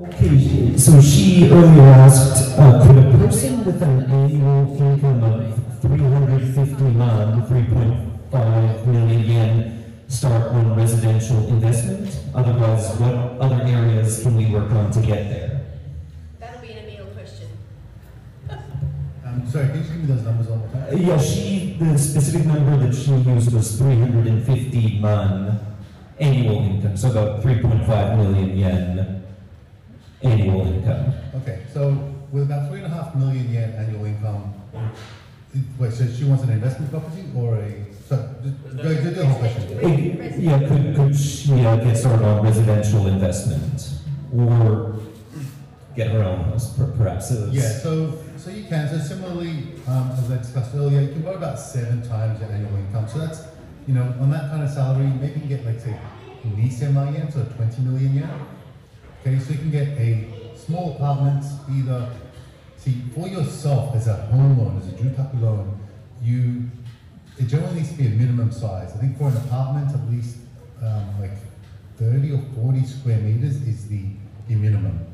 Okay, so she earlier asked, uh, could a person with an annual income of 350 man, 3.5 million yen, start on residential investment? Otherwise, what other areas can we work on to get there? That'll be an Emil question. Um, sorry, can you give me those numbers one more Uh, time? Yeah, she, the specific number that she used was 350 man annual income, so about 3.5 million yen annual income. Okay, so with about three and a half million yen annual income, wait, so she wants an investment property or a, so, just, go, do the whole question. Eh, Yeah, could, could she uh, get started on residential investment? Or get her own house, per- perhaps? It's- Yeah, so, so you can, so similarly, um, as I discussed earlier, you can borrow about seven times your annual income, so that's, you know, on that kind of salary, maybe you can get like, say, nisenman yen, so twenty million yen. Okay, so you can get a small apartment, either, see, for yourself as a home loan, as a jutaku loan, you, it generally needs to be a minimum size. I think for an apartment, at least, um, like thirty or forty square meters is the, the minimum.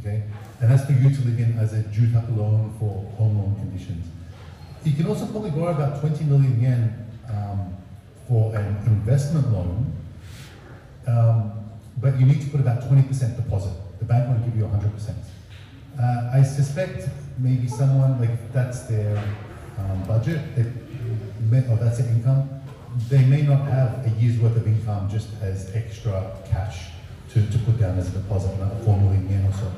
Okay, and that's for you to live in as a jutaku loan for home loan conditions. You can also probably borrow about 20 million yen um, for an investment loan, um, but you need to put about 20% deposit. The bank won't give you 100%. Uh, I suspect maybe someone, like that's their um, budget, they may, or that's their income, they may not have a year's worth of income just as extra cash to, to put down as a deposit, another 4 million yen or so.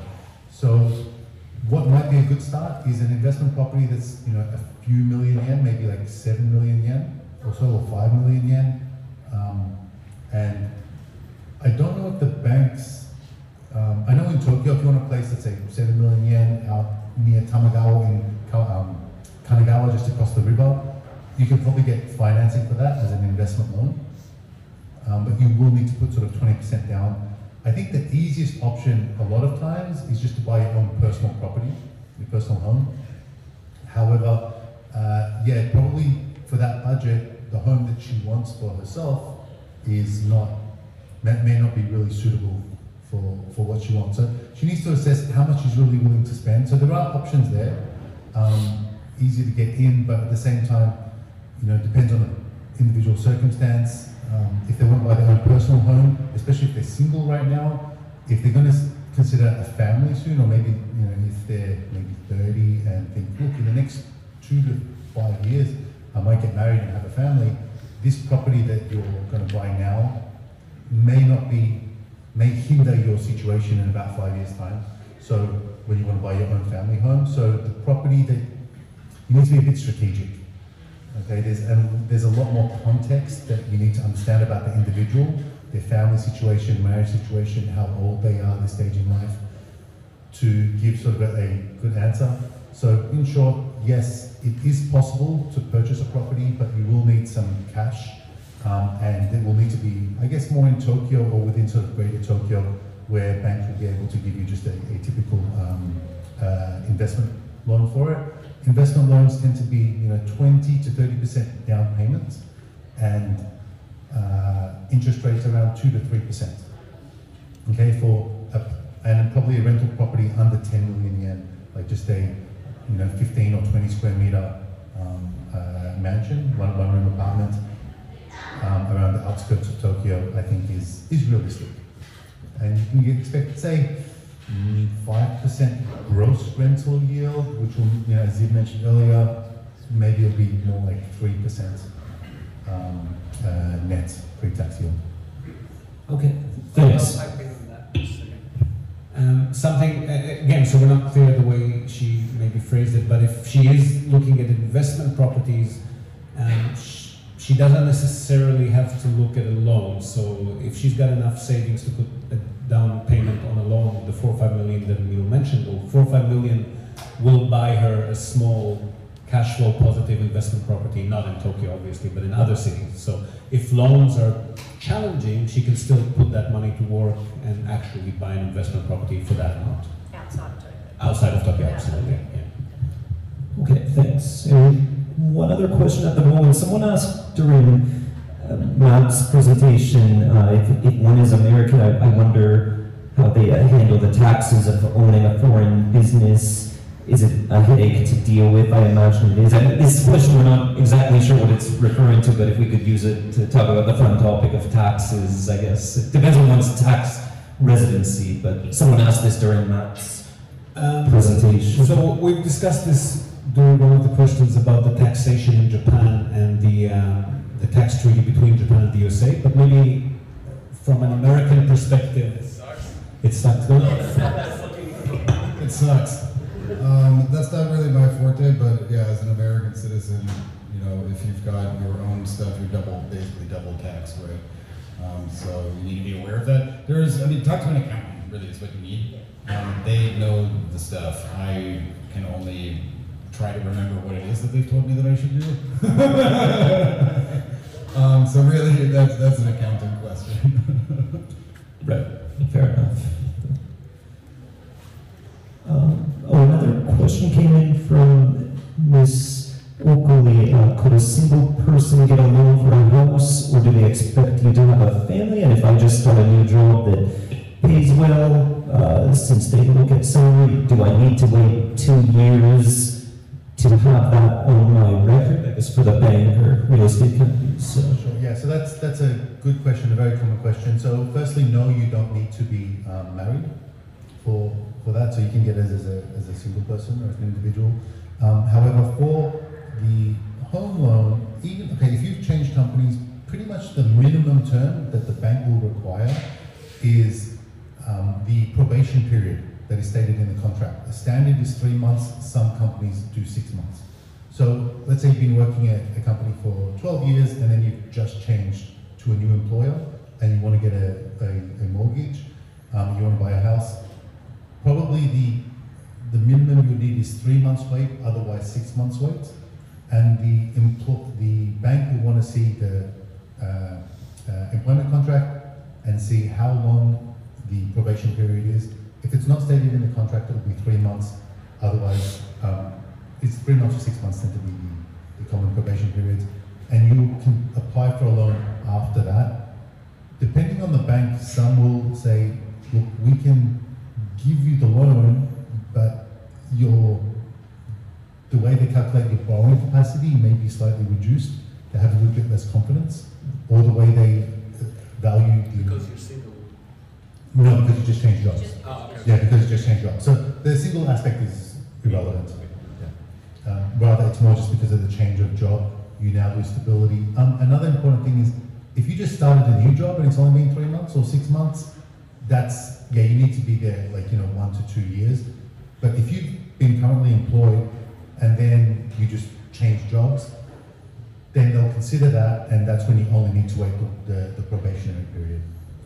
So what might be a good start is an investment property that's, you know, a few million yen, maybe like 7 million yen or so, or 5 million yen. Um, and I don't know if the banks, um, I know in Tokyo, if you want a place that's say 7 million yen out near Tamagawa in um, Kanagawa, just across the river, you can probably get financing for that as an investment loan. Um, but you will need to put sort of 20% down. I think the easiest option a lot of times is just to buy your own personal property, your personal home. However, uh, yeah, probably for that budget, the home that she wants for herself is not, may, may not be really suitable for, for what she wants. So she needs to assess how much she's really willing to spend. So there are options there, um, easy to get in, but at the same time, you know, depends on the individual circumstance. Um, if they want to buy their own personal home, especially if they're single right now, if they're going to consider a family soon, or maybe you know if they're maybe 30 and think, look, in the next two to five years, I might get married and have a family. This property that you're going to buy now may not be, may hinder your situation in about five years' time. So when you want to buy your own family home, so the property that you need to be a bit strategic. Okay, there's and there's a lot more context that you need to understand about the individual, their family situation, marriage situation, how old they are, their stage in life, to give sort of a good answer. So in short, yes, it is possible to purchase a property, but you will need some cash, um, and it will need to be, I guess, more in Tokyo or within sort of greater Tokyo, where banks will be able to give you just a, a typical um, uh, investment loan for it. Investment loans tend to be, you know, 20 to 30% down payments and uh, interest rates around 2 to 3%. Okay, for a, and probably a rental property under 10 million yen, like just a, you know, 15 or 20 square meter um, uh, mansion, one, one room apartment um, around the outskirts of Tokyo, I think is, is realistic. And you can expect, say, Mm, five percent gross rental yield, which will, you know, as you mentioned earlier, maybe it'll be more like three percent um, uh, net pre-tax yield. Okay, thanks. I'll pipe in on that just a second. Um, something, uh, again, so we're not clear the way she maybe phrased it, but if she is looking at investment properties, um, sh- she doesn't necessarily have to look at a loan. So if she's got enough savings to put a down payment on a loan, the four or five million that Neil mentioned, or four or five million will buy her a small cash flow positive investment property, not in Tokyo obviously, but in other cities. So if loans are challenging, she can still put that money to work and actually buy an investment property for that amount. Outside of Tokyo. Outside of Tokyo, absolutely. Yeah. Okay, thanks. And one other question at the moment. Someone asked during uh, Matt's presentation uh, if, if one is American. I, I wonder how they uh, handle the taxes of owning a foreign business. Is it a headache to deal with? I imagine it is. And this question, we're not exactly sure what it's referring to, but if we could use it to talk about the fun topic of taxes, I guess. It depends on one's tax residency, but someone asked this during Matt's Um, presentation. So we've discussed this during one of the questions about the taxation in Japan and the um, the tax treaty between Japan and the USA, but maybe from an American perspective, it sucks. It sucks. It sucks. Um, that's not really my forte, but yeah, as an American citizen, you know, if you've got your own stuff, you're double, basically double taxed, right? Um, so you need to be aware of that. There's, I mean, talk to an accountant, really, is what you need. Um, they know the stuff. I can only try to remember what it is that they've told me that I should do. um, so really, that's, that's an accounting question. Right, fair enough. Um, oh, another question came in from Ms. Oakley. Uh, could a single person get a loan for a house, or do they expect you to have a family? And if I just start a new job that pays well, uh, since they look at salary, do I need to wait two years to have that on my record? I guess for the bank or real estate companies. So. Sure, yeah, so that's, that's a good question, a very common question. So firstly, no, you don't need to be um, married for, for that, so you can get it as a, as a single person or as an individual. Um, however, for the home loan, even, okay, if you've changed companies, pretty much the minimum term that the bank will require is um, the probation period that is stated in the contract. The standard is three months, some companies do six months. So let's say you've been working at a company for 12 years and then you've just changed to a new employer and you want to get a, a, a mortgage, um, you want to buy a house. Probably the, the minimum you need is three months wait, otherwise six months wait. And the, empl- the bank will want to see the uh, uh, employment contract and see how long the probation period is. If it's not stated in the contract, it'll be three months. Otherwise, um, it's months or six months tend to be the, common probation periods. And you can apply for a loan after that. Depending on the bank, some will say, look, we can give you the loan, but your the way they calculate your borrowing capacity may be slightly reduced to have a little bit less confidence, or the way they value the Because you're. No, because you just changed jobs. Just- Oh, okay. Yeah, because you just changed jobs. So the single aspect is irrelevant. Yeah. Um, rather, it's more just because of the change of job, you now lose stability. Um, another important thing is if you just started a new job and it's only been three months or six months, that's, yeah, you need to be there like, you know, one to two years. But if you've been currently employed and then you just change jobs, then they'll consider that and that's when you only need to wait the, the, the probationary period.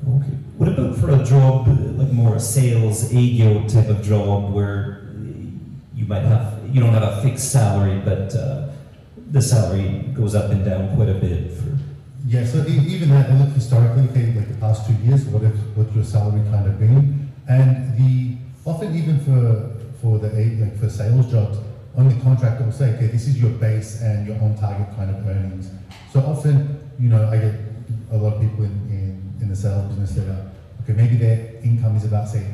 Okay. What about for a job like more a sales AGO type of job where you might have you don't have a fixed salary, but uh, the salary goes up and down quite a bit for Yeah, so even that, they look historically, like the past two years, what if, what your salary kind of been? And the, often even for, for the, like for sales jobs, on the contract it will say, okay, this is your base and your on target kind of earnings. So often, you know, I get a lot of people in, in the sales business that are, okay, maybe their income is about, say,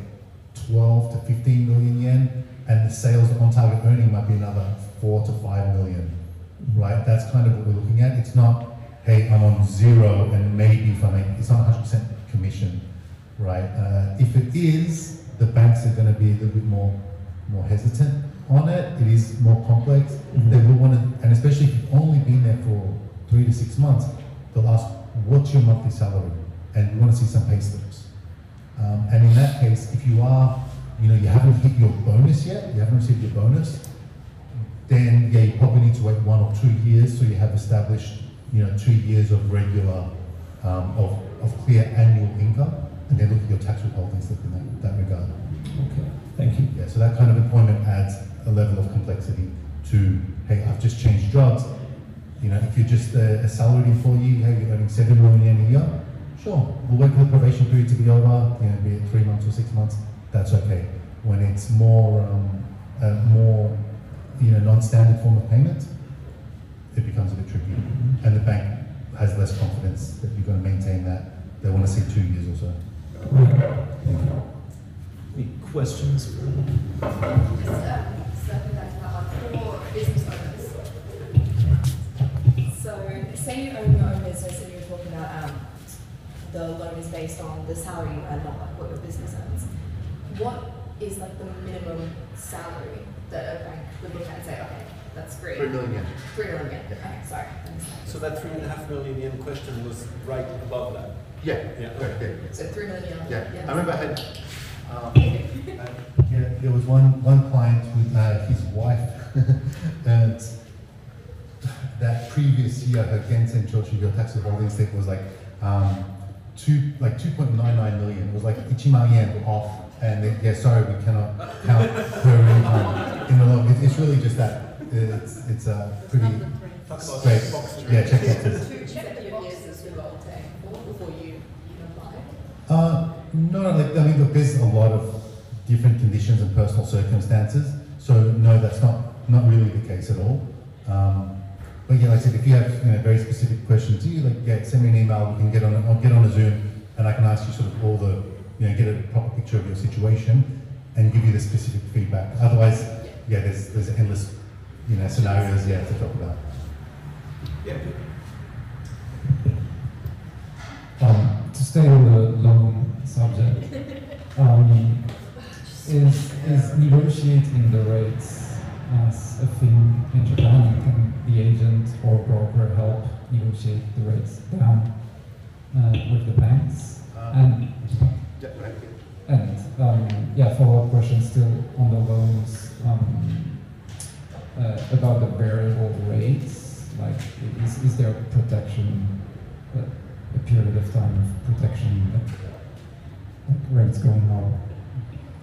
12 to 15 million yen, and the sales on target earning might be another 4 to 5 million right? That's kind of what we're looking at. It's not, hey, I'm on zero and maybe if I make, it's not 100% commission, right? Uh, if it is, the banks are going to be a little bit more more hesitant on it. It is more complex. Mhm. They will want to, and especially if you've only been there for three to six months, they'll ask, what's your monthly salary? And we want to see some pay slips. Um, and in that case, if you are, you know, you haven't hit your bonus yet, you haven't received your bonus, then yeah, you probably need to wait one or two years so you have established, you know, two years of regular, um, of, of clear annual income, and then look at your tax withholding slip in that, that regard. Okay, thank you. Yeah, so that kind of employment adds a level of complexity to, hey, I've just changed jobs. You know, if you're just a, a salaried employee, hey, you're earning seven million a year, sure, we'll wait for the probation period to be over, you know, be it three months or six months, that's okay. When it's more, um, a more, you know, non-standard form of payment, it becomes a bit tricky. And the bank has less confidence that you're going to maintain that. They want to see two years or so. Any questions? Just circling back to that one, for business owners. So, say you own your own business and you're talking about um, the loan is based on the salary you earn, not like what your business earns. What is like the minimum salary that a bank would look at and say, okay, that's great. Three million yen. Three million yen. Okay, sorry. I missed that. So that three and a half million yen question was right above that. Yeah, Yeah. correct, yeah. So three million. Yeah, I remember I had, um, yeah, there was one, one client with uh, his wife, and that previous year, her Gensen Choshuhyo tax withholding state was like, um, two, like two point nine nine million, it was like ichiman yen off, and they, yeah, sorry, we cannot count her income in the loan, It- it's really just that, it's, it's a pretty straight, yeah, check boxes. Two consecutive years is what I'll before you even apply. Uh, no, like, I mean, look, there's a lot of different conditions and personal circumstances. So, no, that's not, not really the case at all. Um, but yeah, like I said, if you have you know, very specific questions, you like, yeah, send me an email. We can get on, a- I'll get on a Zoom, and I can ask you sort of all the, you know, get a proper picture of your situation, and give you the specific feedback. Otherwise, yeah, there's there's endless, you know, scenarios yeah to talk about. Yeah. Um, to stay on the loan subject, um, is, is negotiating the rates as a thing in Japan? Can the agent or broker help negotiate the rates down uh, with the banks? And, Yeah, right. and um, yeah, follow-up question still on the loans um, uh, about the variable rates. Like, is, is there protection, uh, a period of time of protection that like rates going up?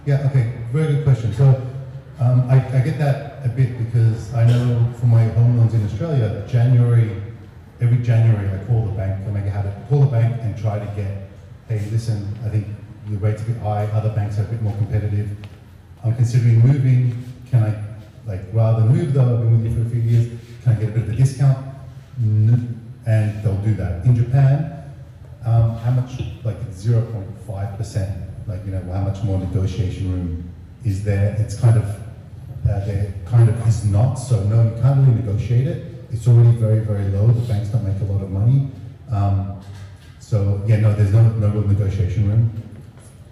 Yeah, okay, very good question. So um, I, I get that a bit because I know from my home loans in Australia, January, every January I call the bank, I make a habit, call the bank and try to get, hey, listen, I think the rate's a bit high, other banks are a bit more competitive. I'm considering moving, can I, like, rather move though, I've been with you for a few years, can I get a bit of a discount? And they'll do that. In Japan, um, how much, like 0.5%, like, you know, how much more negotiation room is there? It's kind of, uh, there kind of is not, so no, you can't really negotiate it. It's already very, very low, the banks don't make a lot of money. Um, so, yeah, no, there's no, no real negotiation room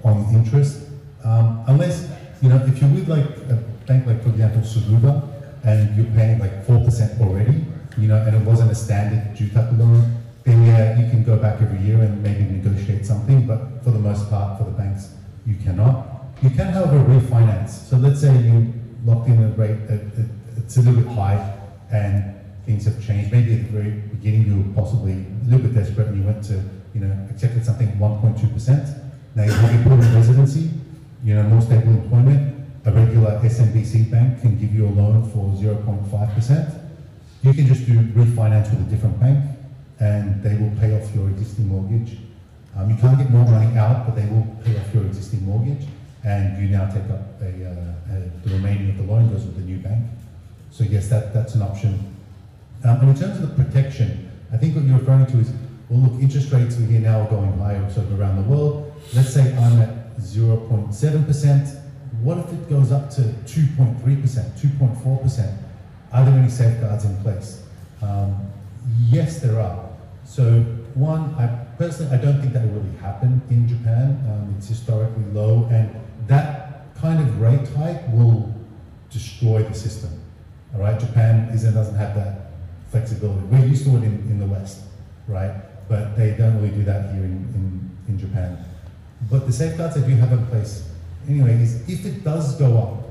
on interest. Um, unless, you know, if you're with like a bank like, for example, Suruga, and you're paying like 4% already, you know, and it wasn't a standard Jutaku loan, then yeah, you can go back every year and maybe negotiate something, but for the most part, for the banks, you cannot. You can, however, refinance. So let's say you locked in a rate, that it's a little bit high, and things have changed. Maybe at the very beginning you were possibly a little bit desperate and you went to, you know, accepted something 1.2%. Now you have your permanent residency, you know, more stable employment. A regular SMBC bank can give you a loan for 0.5%. You can just do refinance with a different bank and they will pay off your existing mortgage. Um, you can't get more money out, but they will pay off your existing mortgage and you now take up a, uh, a, the remaining of the loan goes with the new bank. So yes, that, that's an option. Um, and in terms of the protection, I think what you're referring to is, well, look, interest rates we hear now are going higher sort of around the world. Let's say I'm at 0.7%. What if it goes up to 2.3%, 2.4%? Are there any safeguards in place? Um, yes, there are. So one, I personally, I don't think that will really happen in Japan. Um, it's historically low, and that kind of rate hike will destroy the system. All right, Japan isn't doesn't have that flexibility. We're used to it in, in the West, right? But they don't really do that here in, in, in Japan. But the safeguards they do have in place, anyway, is if it does go up,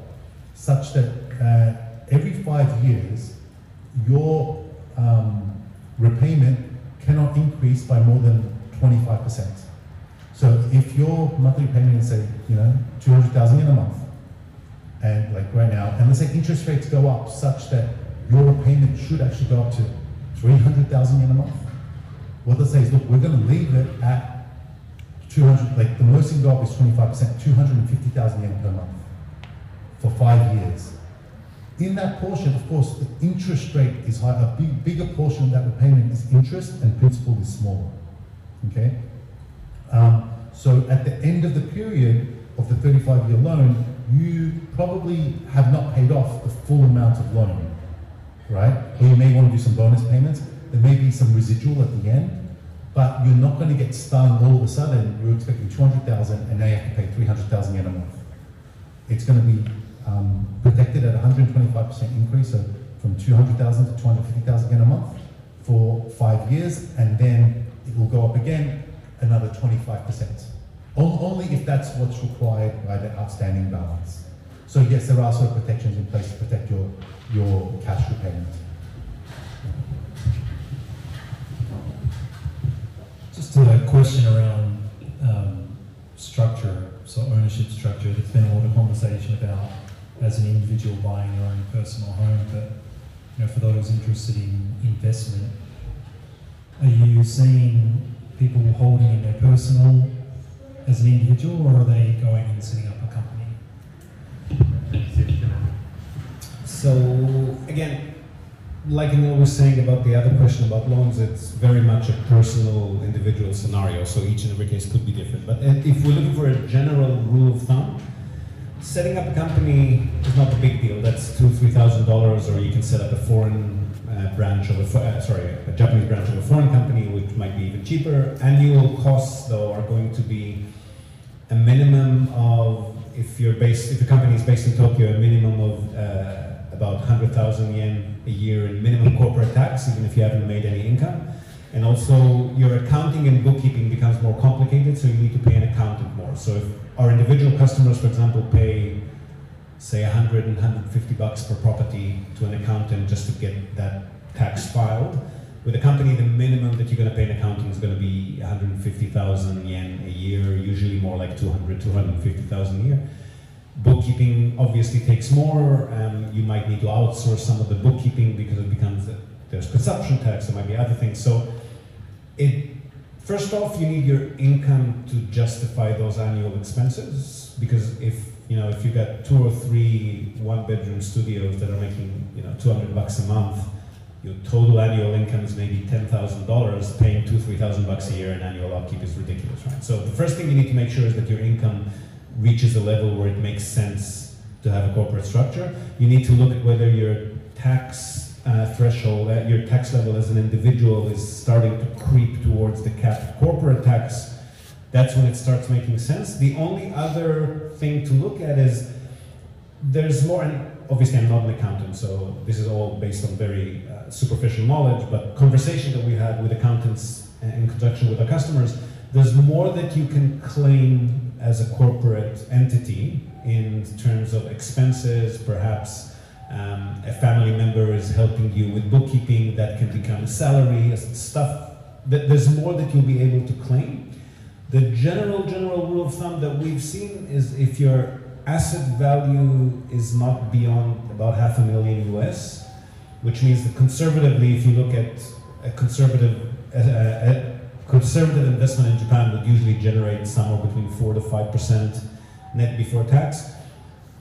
such that uh, every five years, your um, repayment cannot increase by more than 25%. So if your monthly payment is say, you know, 200,000 in a month, and like right now, and let's say interest rates go up such that your payment should actually go up to 300,000 in a month. What they say is, look, we're going to leave it at 200, like the most you go up is 25%, 250,000 yen per month for five years. In that portion, of course, the interest rate is high. A big, bigger portion of that repayment is interest, and principal is smaller. Okay. Um, so at the end of the period, of the 35 year loan, you probably have not paid off the full amount of loan, right? Or you may want to do some bonus payments. There may be some residual at the end, but you're not going to get stung all of a sudden. You're expecting 200,000 and now you have to pay 300,000 yen a month. It's going to be um, protected at 125% increase, so from 200,000 to 250,000 yen a month for five years, and then it will go up again another 25%. On- Only if that's what's required by the outstanding balance. So yes, there are sort of protections in place to protect your, your cash repayment. Just a question around um, structure, so ownership structure. There's been a lot of conversation about as an individual buying your own personal home, but you know, for those interested in investment, are you seeing people holding in their personal as an individual, or are they going and setting up a company? So again, like Neil was saying about the other question about loans, it's very much a personal, individual scenario. So each and every case could be different. But if we're looking for a general rule of thumb, setting up a company is not a big deal. That's two, three thousand dollars, or you can set up a foreign branch of a uh, sorry, a Japanese branch of a foreign company, which might be even cheaper. Annual costs, though, are going to be a minimum of if you're based if the company is based in Tokyo, a minimum of uh, about 100,000 yen a year in minimum corporate tax, even if you haven't made any income. And also, your accounting and bookkeeping becomes more complicated, so you need to pay an accountant more. So, if our individual customers, for example, pay say 100 and 150 bucks per property to an accountant just to get that tax filed. With a company, the minimum that you're going to pay an accountant is going to be 150,000 yen a year, usually more like 200, 250,000 a year. Bookkeeping obviously takes more. Um, you might need to outsource some of the bookkeeping because it becomes there's consumption tax. There might be other things. So, it first off, you need your income to justify those annual expenses because if you know if you got two or three one-bedroom studios that are making you know 200 bucks a month, your total annual income is maybe ten thousand dollars. Paying two, three thousand bucks a year in annual upkeep is ridiculous, right? So the first thing you need to make sure is that your income reaches a level where it makes sense to have a corporate structure. You need to look at whether your tax uh, threshold, uh, your tax level as an individual is starting to creep towards the capped corporate tax. That's when it starts making sense. The only other thing to look at is there's more, and obviously I'm not an accountant, so this is all based on very uh, superficial knowledge, but conversation that we had with accountants in conjunction with our customers, there's more that you can claim as a corporate entity in terms of expenses, perhaps um, a family member is helping you with bookkeeping that can become a salary, stuff. There's more that you'll be able to claim. The general general rule of thumb that we've seen is if your asset value is not beyond about half a million US, which means that conservatively, if you look at a conservative uh, a conservative investment in Japan would usually generate somewhere between four to five percent net before tax.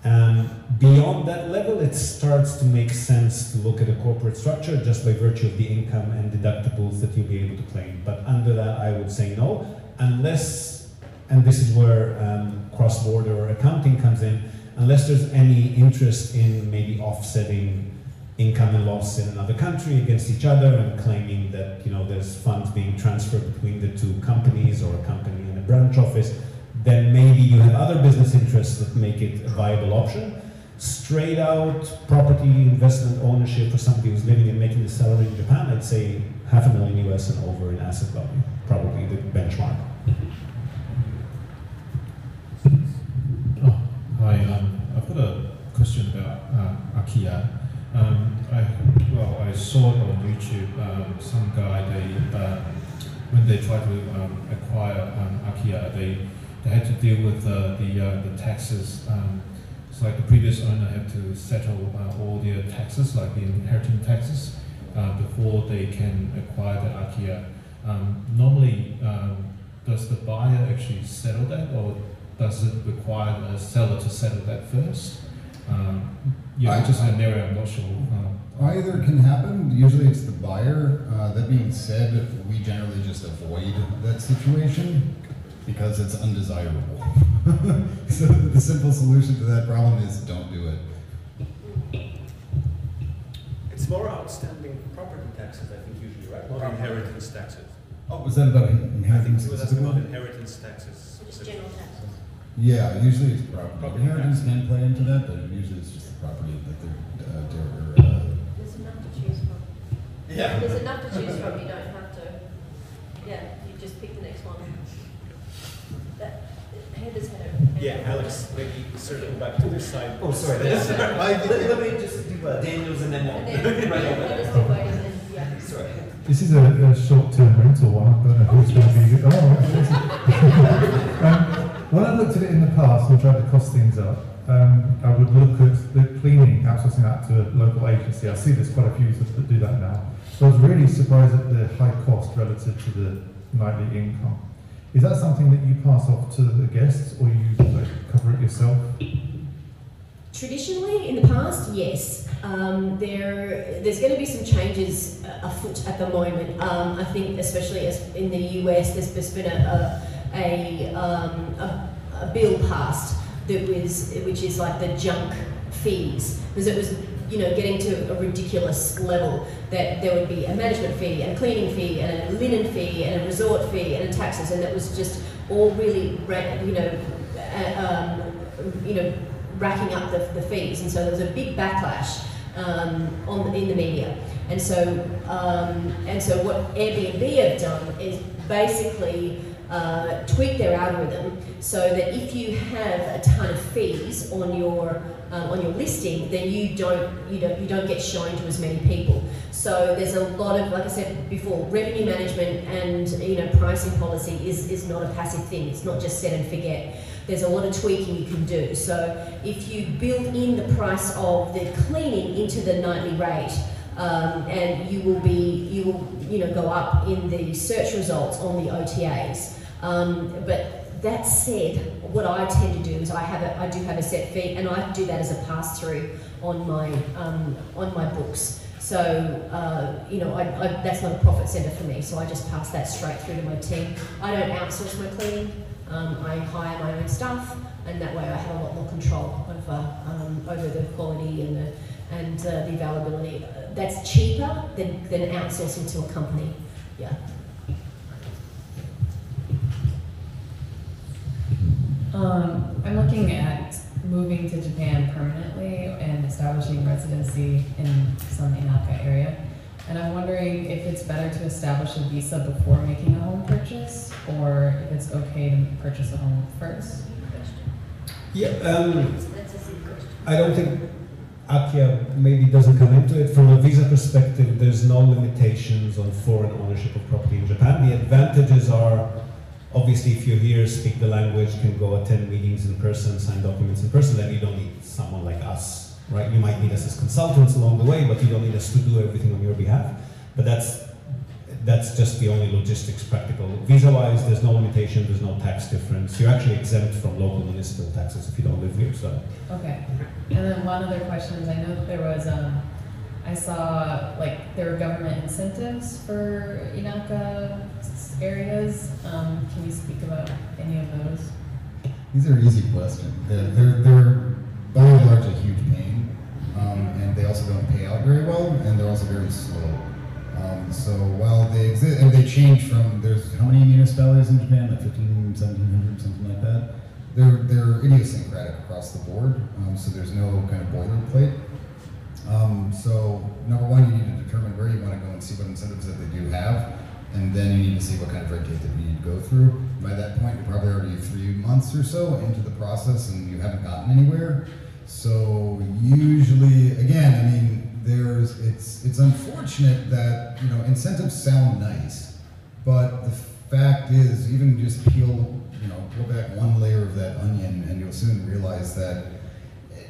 Um, beyond that level, it starts to make sense to look at a corporate structure just by virtue of the income and deductibles that you'll be able to claim. But under that, I would say no, unless, and this is where um, cross-border accounting comes in, unless there's any interest in maybe offsetting income and loss in another country against each other and claiming that you know there's funds being transferred between the two companies or a company and a branch office then maybe you have other business interests that make it a viable option. Straight out property investment ownership for somebody who's living and making a salary in Japan, I'd say half a million US and over in asset value, probably the benchmark. Oh, hi, um, I've got a question about akiya. Um, I, well, I saw on YouTube um, some guy, they, um, when they tried to um, acquire um, akiya, they they had to deal with uh, the uh, the taxes. It's like the previous owner had to settle uh, all their taxes, like the inheritance taxes, uh, before they can acquire the. Um, normally, does the buyer actually settle that, or does it require the seller to settle that first? Um, yeah, I- just an area I'm not sure. Um, Either can happen. Usually it's the buyer. Uh, that being said, we generally just avoid that situation. because it's undesirable. so the simple solution to that problem is don't do it. It's more outstanding property taxes, I think, usually, right? Not inheritance taxes. Oh, was that about I think inheritance it was asking about inheritance taxes. Just general taxes. Yeah, usually it's property. Property Inheritance tax. can play into that, but usually it's just the property that they're, uh, they're, uh, There's enough to choose from. Yeah. There's enough to choose from, you don't have to, yeah, you just pick the next one. That, Heather's had a. Yeah, Alex, maybe circle back to this side. Oh, sorry. Yes. let, let me just do uh, Daniels and then And then, right over. Heather's still waiting, and, yeah. Sorry. This is a, a short-term rental one. But I don't know who's going to be. Oh, um, when I looked at it in the past and tried to cost things up, um, I would look at the cleaning, outsourcing that to a local agency. I see there's quite a few that do that now. So I was really surprised at the high cost relative to the nightly income. Is that something that you pass off to the guests, or you like, cover it yourself? Traditionally, in the past, yes. Um, there, there's going to be some changes uh, afoot at the moment. Um, I think, especially as in the US, there's, been a, a, a, um, a, a bill passed that was, which is like the junk fees, because it was, you know, getting to a ridiculous level that there would be a management fee and a cleaning fee and a linen fee and a resort fee and a taxes, and that was just all really, you know, uh, um, you know, racking up the, the fees, and so there was a big backlash um, on in the media. And so, um, and so what Airbnb have done is basically uh, tweak their algorithm so that if you have a ton of fees on your um, on your listing, then you don't you don't you don't get shown to as many people. So there's a lot of, like I said before, revenue management and you know pricing policy is is not a passive thing. It's not just set and forget there's a lot of tweaking you can do. So if you build in the price of the cleaning into the nightly rate, um, and you will be you will you know go up in the search results on the OTAs. Um, but that said, what I tend to do is I have a, I do have a set fee, and I do that as a pass through on my um, on my books. So uh, you know I, I, that's not a profit center for me. So I just pass that straight through to my team. I don't outsource my cleaning. Um, I hire my own staff, and that way I have a lot more control over um, over the quality and the and uh, the availability. That's cheaper than, than outsourcing to a company. Yeah. Um, I'm looking at moving to Japan permanently and establishing residency in some Inaka area. And I'm wondering if it's better to establish a visa before making a home purchase, or if it's okay to purchase a home first. Yeah, um, That's a silly question. I don't think Akiya maybe doesn't come into it. From a visa perspective, there's no limitations on foreign ownership of property in Japan. The advantages are obviously if you're here, speak the language, can go attend meetings in person, sign documents in person, then you don't need someone like us, right? You might need us as consultants along the way, but you don't need us to do everything on your behalf. But that's that's just the only logistics practical. Visa-wise, there's no limitation, there's no tax difference. You're actually exempt from local municipal taxes if you don't live here, so. Okay. And then one other question is I know that there was, um, I saw like there were government incentives for Inaka areas. Um, can you speak about any of those? These are easy questions. They're, they're, they're by and large a huge pain, um, and they also don't pay out very well, and they're also very slow. Um, so while they exist, and they change from, there's how many municipalities in Japan? Like 15, 1700, something like that. They're, they're idiosyncratic across the board, um, so there's no kind of boilerplate. Um, so number one, you need to determine where you want to go and see what incentives that they do have, and then you need to see what kind of red tape that you need to go through. By that point, you're probably already three months or so into the process, and you haven't gotten anywhere. So usually, again, I mean, there's it's it's unfortunate that you know incentives sound nice, but the fact is, even just peel you know peel back one layer of that onion, and you'll soon realize that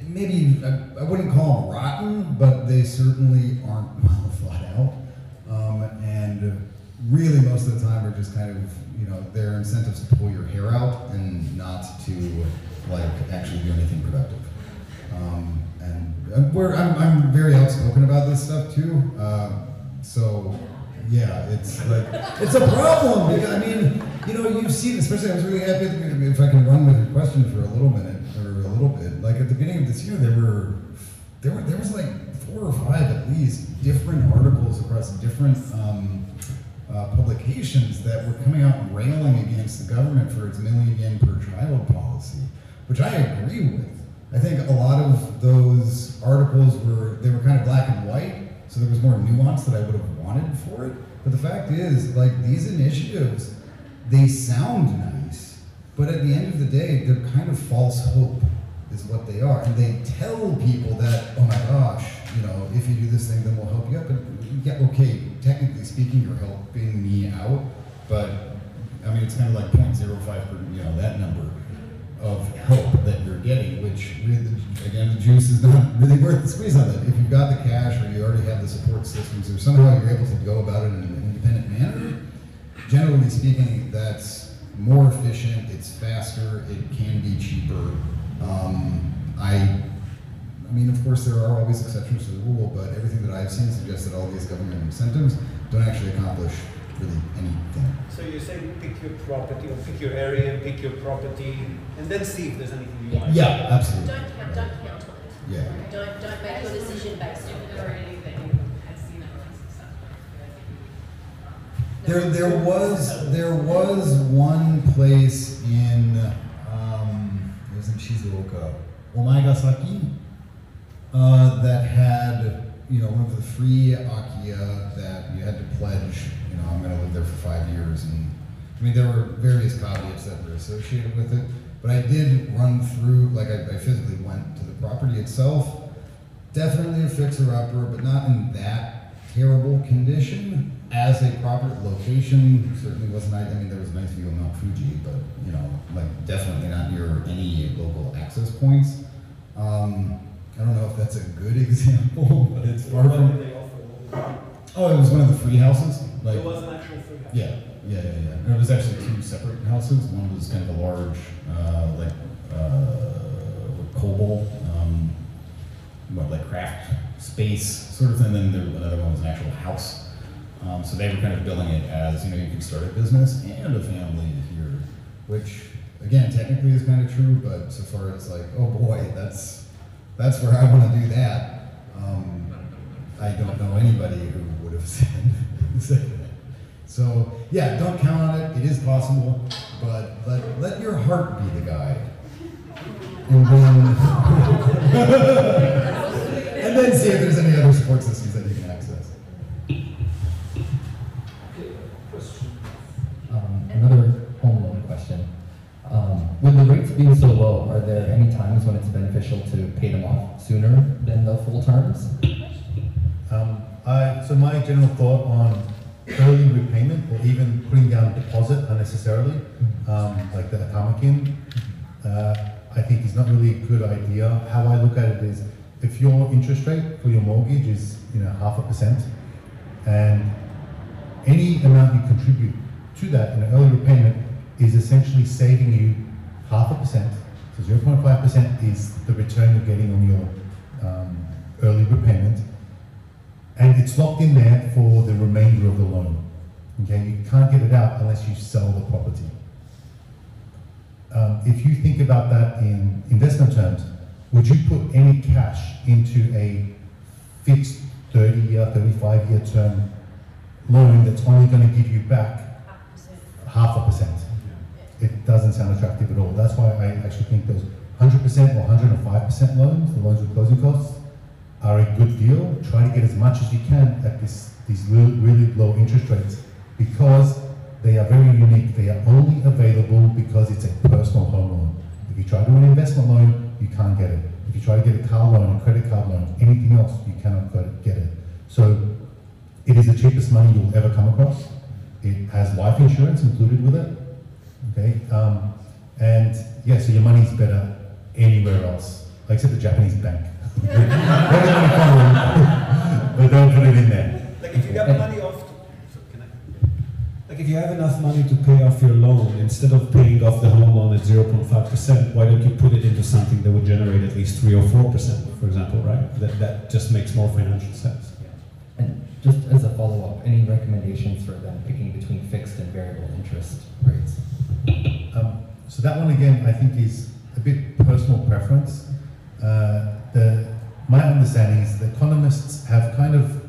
maybe I, I wouldn't call them rotten, but they certainly aren't well thought out. Um, and really, most of the time, are just kind of you know they're incentives to pull your hair out and not to like actually do anything productive. Um, and we're, I'm, I'm very outspoken about this stuff too. Uh, so yeah, it's like it's a problem. because, I mean, you know, you've seen, especially, I was really happy, if I can run with your question for a little minute, or a little bit, like at the beginning of this year, there were, there were, there was like four or five at least, different articles across different, um, uh, publications that were coming out railing against the government for its million yen per child policy, which I agree with. I think a lot of those articles were, they were kind of black and white, so there was more nuance that I would have wanted for it. But the fact is, like, these initiatives, they sound nice, but at the end of the day, they're kind of false hope, is what they are. And they tell people that, oh my gosh, you know, if you do this thing, then we'll help you out. But yeah, okay, technically speaking, you're helping me out, but I mean, it's kind of like 0.05 per, you know, that number of help that you're getting, which really, again, the juice is not really worth the squeeze on that. If you've got the cash or you already have the support systems or somehow you're able to go about it in an independent manner, generally speaking, that's more efficient, it's faster, it can be cheaper. Um, I, I mean, of course, there are always exceptions to the rule, but everything that I've seen suggests that all these government incentives don't actually accomplish really anything. So you say pick your property or pick your area, pick your property, and then see if there's anything you like. Yeah, absolutely. Don't count, don't count on it. Yeah. Don't, don't make your decision based on it. There, there was, there was one place in, um, it was in Shizuoka, Omaezaki, uh, that had, you know, one of the free akiya that you had to pledge, you know, I'm gonna live there for five years, and, I mean, there were various caveats that were associated with it, but I did run through, like, I, I physically went to the property itself, definitely a fixer-upper, but not in that terrible condition. As a proper location, certainly wasn't, I mean, there was a nice view of Mount Fuji, but, you know, like, definitely not near any local access points. Um, I don't know if that's a good example, but it's far from. did they offer? Oh, it was one of the free houses, like. It was an actual free house. Yeah, yeah, yeah, yeah. And it was actually two separate houses. One was kind of a large, uh, like, uh, kobo, um, what, like craft space sort of thing. And Then there, another one was an actual house. Um, so they were kind of billing it as, you know, you can start a business and a family here, which, again, technically is kind of true, but so far it's like, oh boy, that's, that's where I want to do that. Um, I don't know anybody who would have said, said that. So, yeah, don't count on it. It is possible, but let, let your heart be the guide. And then, and then see if there's any other support systems that you can access. Um, another home loan question. Um, with the rates being so low, are there any times when it's beneficial to pay them off sooner than the full terms? Um, I, so my general thought on early repayment or even putting down a deposit unnecessarily, um, like the Atamakin, uh, I think is not really a good idea. How I look at it is, if your interest rate for your mortgage is, you know, half a percent, and any amount you contribute to that in an early repayment is essentially saving you half a percent. So 0.5 percent is the return you're getting on your um, early repayment and it's locked in there for the remainder of the loan. Okay, you can't get it out unless you sell the property. Um, if you think about that in investment terms, would you put any cash into a fixed 30 year, 35 year term loan that's only going to give you back half a percent? It doesn't sound attractive at all. That's why I actually think those 100% or 105% loans, the loans with closing costs, are a good deal. Try to get as much as you can at this, these really, really low interest rates because they are very unique. They are only available because it's a personal home loan. If you try to do an investment loan, you can't get it. If you try to get a car loan, a credit card loan, anything else, you cannot get it- get it. So it is the cheapest money you'll ever come across. It has life insurance included with it. Okay, um, and yeah, so your money's better anywhere else, except the Japanese bank. Get money from but don't put it in there. Like if you got money off, so can I? Like if you have enough money to pay off your loan, instead of paying off the home loan at 0.5%, why don't you put it into something that would generate at least 3 or 4%, for example, right? That, that just makes more financial sense. And just as a follow-up, any recommendations for them picking between fixed and variable interest rates? Um, so that one again, I think is a bit personal preference. Uh, the, my understanding is the economists have kind of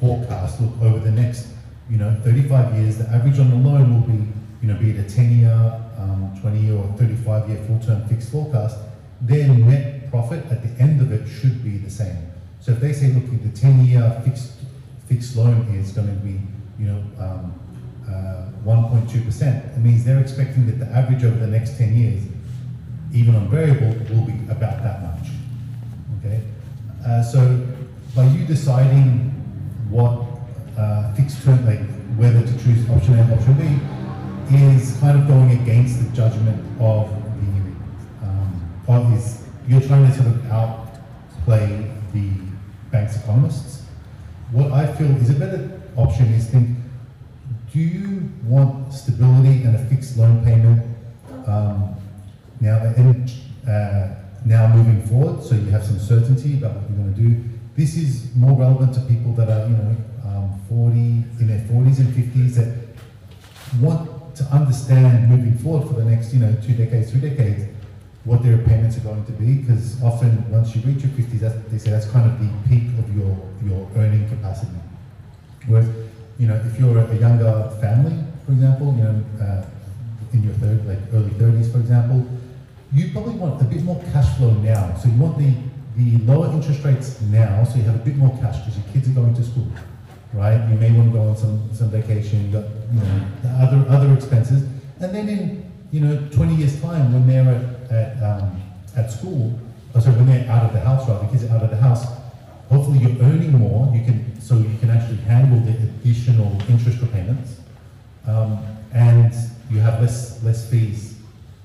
forecast, look, over the next, you know, 35 years, the average on the loan will be, you know, be it a 10-year, um, 20-year or 35-year full-term fixed forecast, their net profit at the end of it should be the same. So if they say, look, the 10-year fixed fixed loan is going to be, you know, 1.2%, it means they're expecting that the average over the next 10 years, even on variable, will be about that much. Okay? Uh, so by you deciding what uh, fixed term, like whether to choose option A or option B, is kind of going against the judgment of the, um, or is you're trying to sort of outplay the bank's economists. What I feel is a better option is think, do you want stability and a fixed loan payment um, now and uh, now moving forward, so you have some certainty about what you're going to do. This is more relevant to people that are, you know, um, 40 in their 40s and 50s that want to understand moving forward for the next, you know, two decades, three decades, what their payments are going to be. Because often, once you reach your 50s, that, they say that's kind of the peak of your your earning capacity. Whereas, you know, if you're a younger family, for example, you know, uh, in your third, like early 30s, for example, you probably want a bit more cash flow now. So you want the, the lower interest rates now, so you have a bit more cash because your kids are going to school, right? You may want to go on some, some vacation, you got, you know, other, other expenses. And then in, you know, 20 years time, when they're at, at, um, at school, or sorry, when they're out of the house, right, the kids are out of the house, hopefully you're earning more, you can, so you can actually handle the additional interest repayments. Um, and you have less, less fees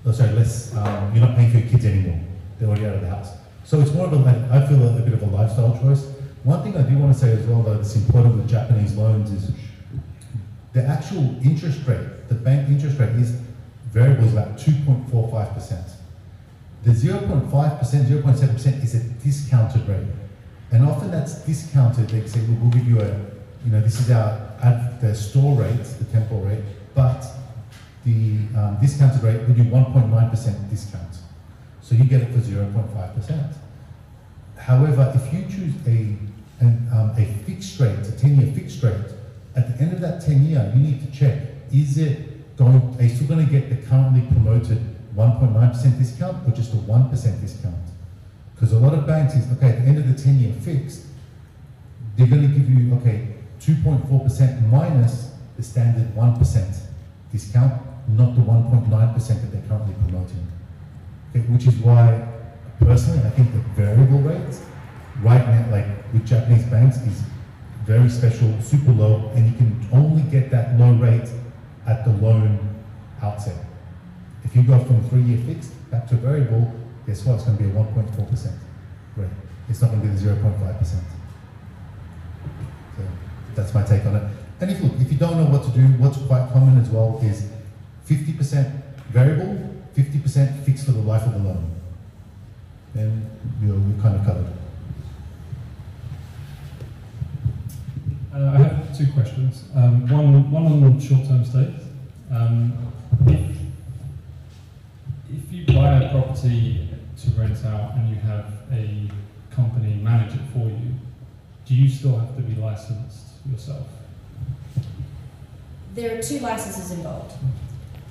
oh, sorry, less, um, you're not paying for your kids anymore. They're already out of the house. So it's more of a, I feel a, a bit of a lifestyle choice. One thing I do want to say as well, though, that's important with Japanese loans is the actual interest rate, the bank interest rate is variable is about 2.45%. The 0.5%, 0.7% is a discounted rate. And often that's discounted. They say, well, we'll give you a, you know, this is our, the store rate, the temporal rate, but the um, discounted rate will do 1.9% discount. So you get it for 0.5%. However, if you choose a, an, um, a fixed rate, a 10-year fixed rate, at the end of that 10 year, you need to check, is it going, are you still going to get the currently promoted 1.9% discount or just a 1% discount? Because a lot of banks is, okay, at the end of the 10 year fixed, they're going to give you, okay, 2.4% minus the standard 1% discount not the 1.9% that they're currently promoting. Okay, which is why, personally, I think the variable rates right now, like with Japanese banks, is very special, super low, and you can only get that low rate at the loan outset. If you go from three-year fixed back to variable, guess what? It's going to be a 1.4% rate. It's not going to be the 0.5%. So that's my take on it. And if, look, if you don't know what to do, what's quite common as well is 50% variable, 50% fixed for the life of the loan. Then you're, you're kind of covered. Uh, I have two questions. Um, one, one on short-term stays. Um, if, if you buy a property to rent out and you have a company manage it for you, do you still have to be licensed yourself? There are two licenses involved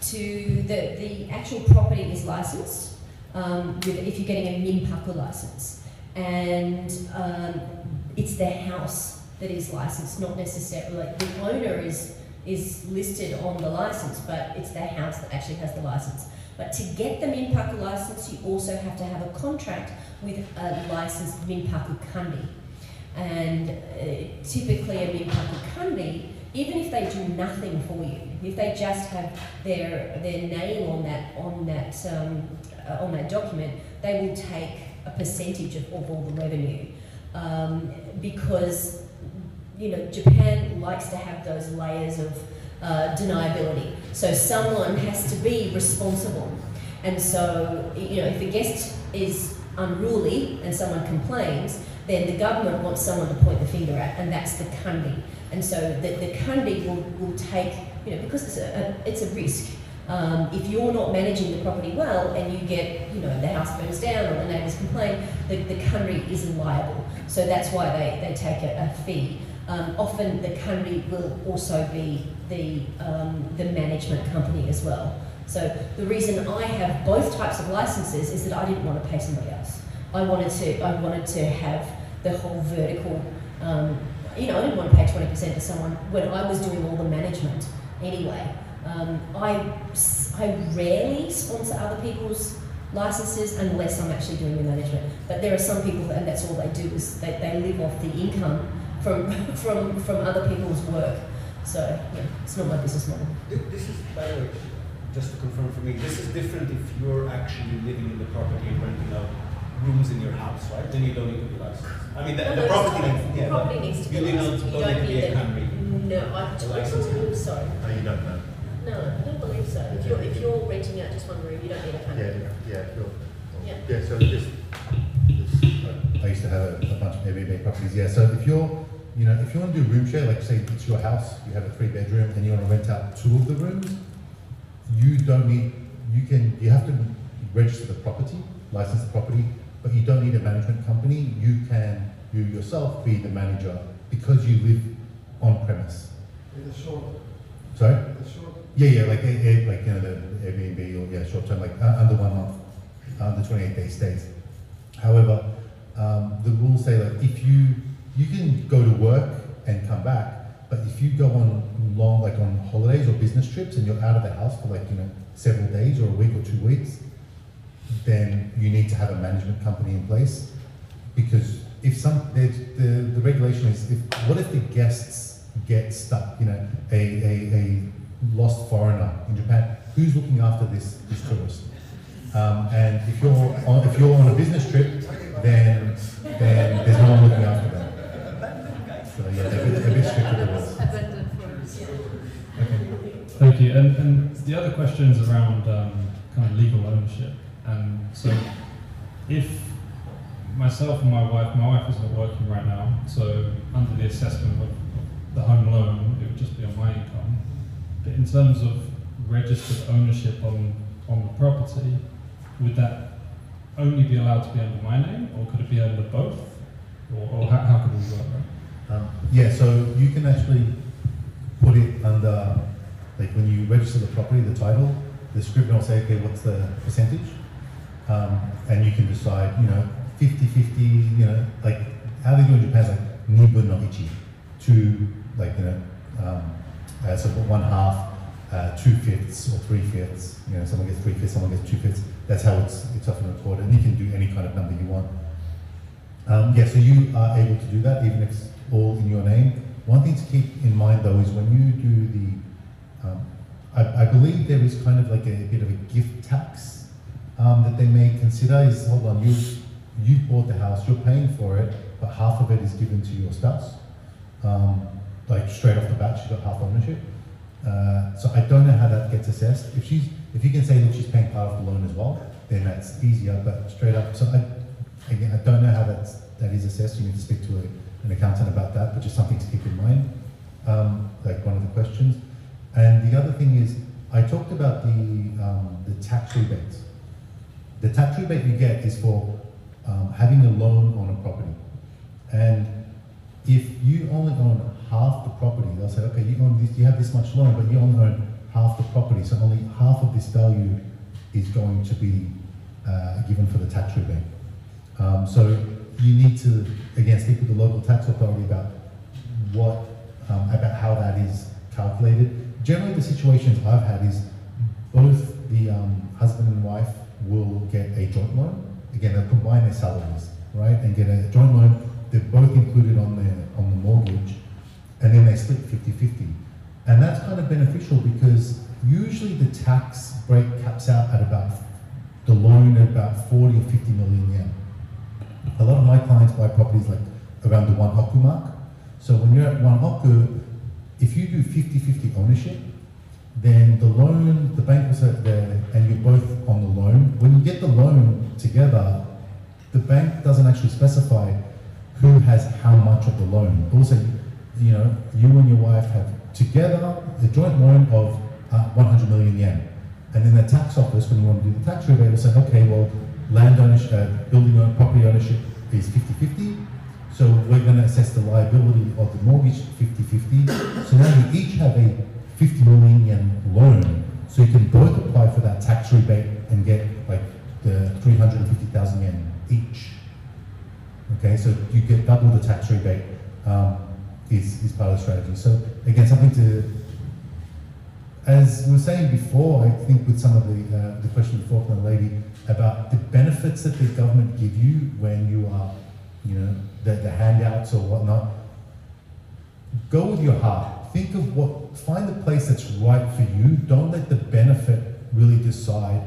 to the, the actual property is licensed um, with, if you're getting a Minpaku license. And um, it's the house that is licensed, not necessarily, like the owner is, is listed on the license, but it's the house that actually has the license. But to get the Minpaku license, you also have to have a contract with a licensed Minpaku Kandi. And uh, typically a Minpaku Kandi even if they do nothing for you, if they just have their their name on that on that um, uh, on that document, they will take a percentage of, of all the revenue um, because you know Japan likes to have those layers of uh, deniability. So someone has to be responsible, and so you know if a guest is unruly and someone complains, then the government wants someone to point the finger at, and that's the Kundi. And so the, the Kundi will, will take, you know, because it's a, a it's a risk. Um, if you're not managing the property well and you get, you know, the house burns down or the neighbours complain, the, the Kundi is liable. So that's why they, they take a, a fee. Um, often the Kundi will also be the, um, the management company as well. So the reason I have both types of licenses is that I didn't want to pay somebody else. I wanted to, I wanted to have the whole vertical, um, you know, I didn't want to pay 20% to someone when I was doing all the management anyway. Um, I, I rarely sponsor other people's licenses unless I'm actually doing the management. But there are some people, and that's all they do is they, they live off the income from, from, from other people's work. So, yeah, it's not my business model. This is, by the way, just to confirm for me, this is different if you're actually living in the property and renting out rooms in your house, right? Then you don't need to be licensed. I mean, the, No, the property, it's- needs- the yeah, property but needs to be you don't, licensed. You don't need to be a the- country. No, I A license. don't, sorry. Oh, you don't know? No, I don't believe so. If you're, if you're renting out just one room, you don't need a Yeah, hundred. yeah, sure. Yeah. Yeah, so this, this, uh, I used to have a, a bunch of Airbnb properties, yeah, so if you're, you know, if you wanna do room share, like say it's your house, you have a three bedroom and you wanna rent out two of the rooms, you don't need, you can, you have to register the property, license the property, but you don't need a management company, you can, you yourself be the manager because you live on premise. In the short, Sorry? In the short, Yeah, yeah, like, eh, eh, like, you know, the Airbnb or, yeah, short term, like, uh, under one month, under twenty-eight day stays. However, um, the rules say that if you, you can go to work and come back, but if you go on long, like on holidays or business trips and you're out of the house for like, you know, several days or a week or two weeks, then you need to have a management company in place. Because if some, the, the, the regulation is, if, what if the guests get stuck, you know, a, a, a lost foreigner in Japan, who's looking after this, this tourist? Um, and if you're on, if you're on a business trip, then, then there's no one looking after them. So yeah, they're a bit, a bit strict with the rules. Abandoned forest. Okay, thank you. And, and the other question is around um, kind of legal ownership. And so, if myself and my wife, my wife is not working right now, so under the assessment of, of the home loan, it would just be on my income. But in terms of registered ownership on, on the property, would that only be allowed to be under my name, or could it be under both? Or, or how, how could we work that? Um, yeah, so you can actually put it under, like when you register the property, the title, the scrivener will say, okay, what's the percentage? Um, and you can decide, you know, 50 50, you know, like how they do in Japan like nibu no ichi, two, like, you know, um, uh, so one half, uh, two fifths or three fifths, you know, someone gets three fifths, someone gets two fifths. That's how it's, it's often recorded. And you can do any kind of number you want. Um, yeah, so you are able to do that even if it's all in your name. One thing to keep in mind though is when you do the, um, I, I believe there is kind of like a bit of a gift tax um, that they may consider is, hold on, you, you bought the house, you're paying for it, but half of it is given to your spouse. Um, like straight off the bat, she's got half ownership. Uh, so I don't know how that gets assessed. If she's, if you can say that she's paying part of the loan as well, then that's easier. But straight up, so I, again, I don't know how that's, that is assessed. You need to speak to a, an accountant about that, but just something to keep in mind. Um, like one of the questions. And the other thing is, I talked about the um, the tax rebates. The tax rebate you get is for um, having a loan on a property, and if you only own half the property, they'll say, okay, you own this, you have this much loan, but you only own half the property, so only half of this value is going to be uh, given for the tax rebate. Um, so you need to again speak with the local tax authority about what um, about how that is calculated. Generally, the situations I've had is both the um, husband and wife will get a joint loan. Again, they'll combine their salaries, right, and get a joint loan. They're both included on the on the mortgage, and then they split 50-50. And that's kind of beneficial because usually the tax break caps out at about the loan at about 40 or 50 million yen. A lot of my clients buy properties like around the one oku mark. So when you're at one oku, if you do 50-50 ownership, then the loan, the bank will say there, and you're both on the loan. When you get the loan together, the bank doesn't actually specify who has how much of the loan. Also, you know, you and your wife have together the joint loan of uh, 100 million yen. And then the tax office, when you want to do the tax rebate, will say, okay, well, land ownership, uh, building own property ownership is 50-50. So we're going to assess the liability of the mortgage 50-50. So now you each have a 50 million yen loan. So you can both apply for that tax rebate and get like the 350,000 yen each. Okay, so you get double the tax rebate um, is, is part of the strategy. So again, something to, as we were saying before, I think with some of the, uh, the question before from the lady about the benefits that the government give you when you are, you know, the, the handouts or whatnot, go with your heart. Think of what, find the place that's right for you. Don't let the benefit really decide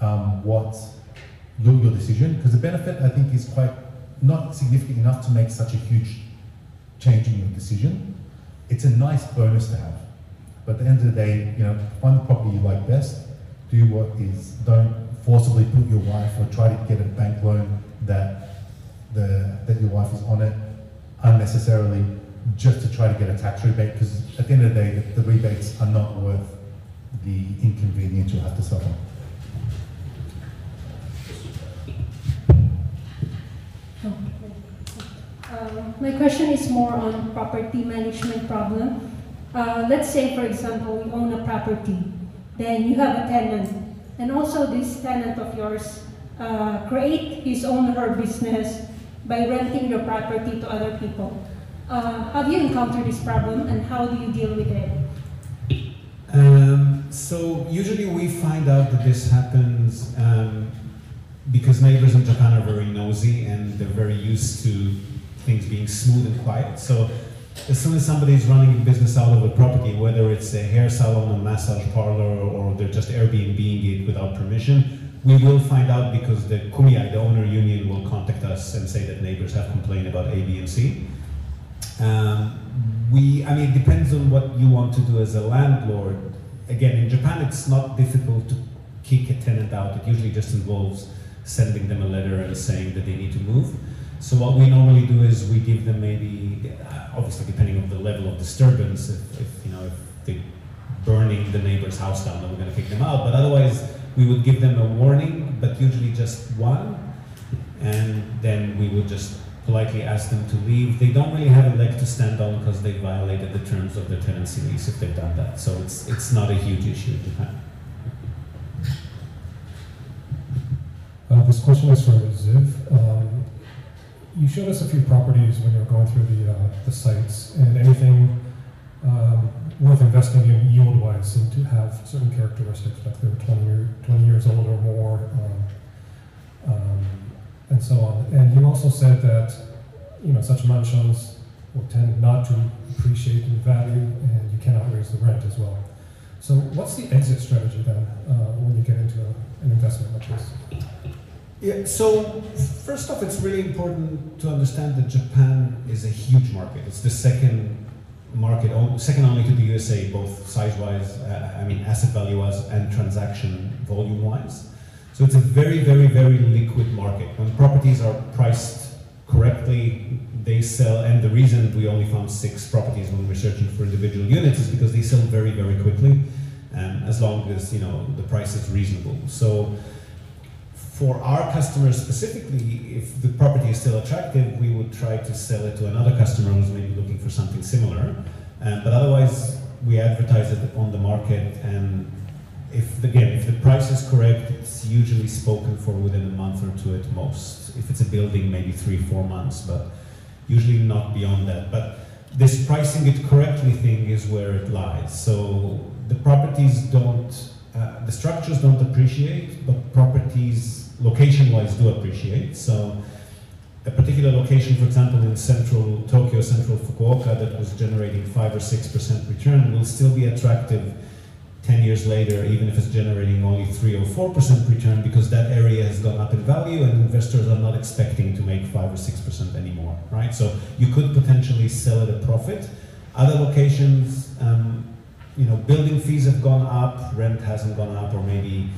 um, what your, your decision, because the benefit I think is quite not significant enough to make such a huge change in your decision. It's a nice bonus to have. But at the end of the day, you know, find the property you like best, do what is, don't forcibly put your wife or try to get a bank loan that the that your wife is on it unnecessarily just to try to get a tax rebate because at the end of the day the, the rebates are not worth the inconvenience you'll have to suffer. Uh, my question is more on property management problem. Uh, let's say, for example, you own a property, then you have a tenant, and also this tenant of yours uh, create his own or her business by renting your property to other people. Uh, have you encountered this problem, and how do you deal with it? Um, so usually we find out that this happens um, because neighbors in Japan are very nosy and they're very used to things being smooth and quiet. So as soon as somebody is running a business out of a property, whether it's a hair salon, a massage parlor, or they're just Airbnbing it without permission, we will find out because the kumiai, the owner union, will contact us and say that neighbors have complained about A, B, and C. Um, we, I mean, it depends on what you want to do as a landlord. Again, in Japan, it's not difficult to kick a tenant out. It usually just involves sending them a letter and saying that they need to move. So what we normally do is we give them maybe, obviously depending on the level of disturbance, if, if you know if they're burning the neighbor's house down, then we're going to kick them out. But otherwise, we would give them a warning, but usually just one, and then we would just politely ask them to leave. They don't really have a leg to stand on because they violated the terms of their tenancy lease if they've done that. So it's it's not a huge issue in Japan. Uh, this question is from Ziv. Um, you showed us a few properties when you were going through the, uh, the sites, and anything um, worth investing in yield-wise seem to have certain characteristics, like they're 20, year, 20 years old or more, um, um, and so on. And you also said that you know such mansions will tend not to appreciate in value, and you cannot raise the rent as well. So, what's the exit strategy then uh, when you get into an investment like this? Yeah, so first off, it's really important to understand that Japan is a huge market. It's the second market, second only to the USA, both size-wise, uh, I mean asset value-wise and transaction volume-wise. So it's a very, very, very liquid market. When properties are priced correctly, they sell, and the reason we only found six properties when we're searching for individual units is because they sell very, very quickly, um, as long as you know the price is reasonable. So for our customers specifically, if the property is still attractive, we would try to sell it to another customer who's maybe looking for something similar. Um, but otherwise, we advertise it on the market, and if again, if the price is correct, it's usually spoken for within a month or two at most. If it's a building, maybe three, four months, but usually not beyond that. But this pricing it correctly thing is where it lies. So the properties don't, uh, the structures don't appreciate, but properties location-wise do appreciate. So a particular location, for example, in central Tokyo, central Fukuoka, that was generating five or six percent return, will still be attractive 10 years later, even if it's generating only 3 or 4% return, because that area has gone up in value and investors are not expecting to make 5 or 6% anymore, right? So you could potentially sell at a profit. Other locations, um, you know, building fees have gone up, rent hasn't gone up, or maybe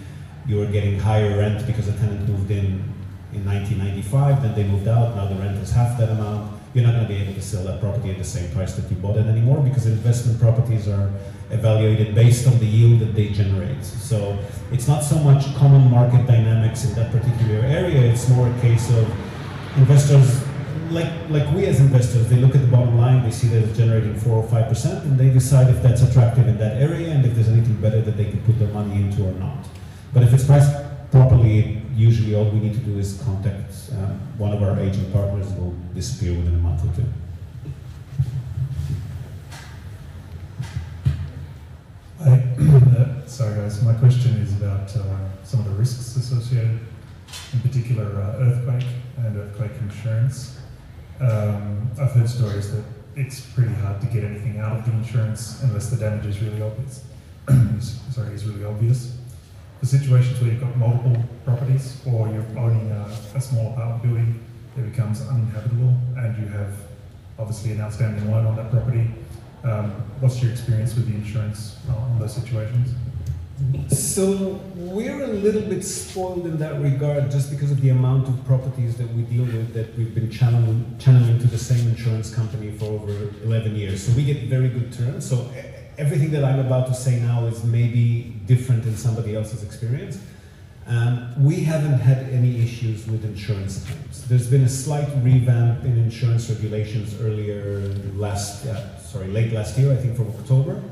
you were getting higher rent because a tenant moved in in 1995, then they moved out, now the rent is half that amount. You're not going to be able to sell that property at the same price that you bought it anymore because investment properties are evaluated based on the yield that they generate. So it's not so much common market dynamics in that particular area, it's more a case of investors like like we as investors, they look at the bottom line, they see that it's generating four or five percent, and they decide if that's attractive in that area and if there's anything better that they can put their money into or not. But if it's priced properly, usually all we need to do is contact um, one of our agent partners who will disappear within a month or two. I, uh, sorry guys, my question is about uh, some of the risks associated, in particular uh, earthquake and earthquake insurance. Um, I've heard stories that it's pretty hard to get anything out of the insurance unless the damage is really obvious. sorry, is really obvious. The situations where you've got multiple properties or you're owning a, a small apartment building that becomes uninhabitable and you have obviously an outstanding loan on that property, um, what's your experience with the insurance on those situations? So we're a little bit spoiled in that regard just because of the amount of properties that we deal with that we've been channeling, channeling to the same insurance company for over 11 years. So we get very good terms. So everything that I'm about to say now is maybe different in somebody else's experience. Um, we haven't had any issues with insurance claims. There's been a slight revamp in insurance regulations earlier last, uh, sorry, late last year, I think from October.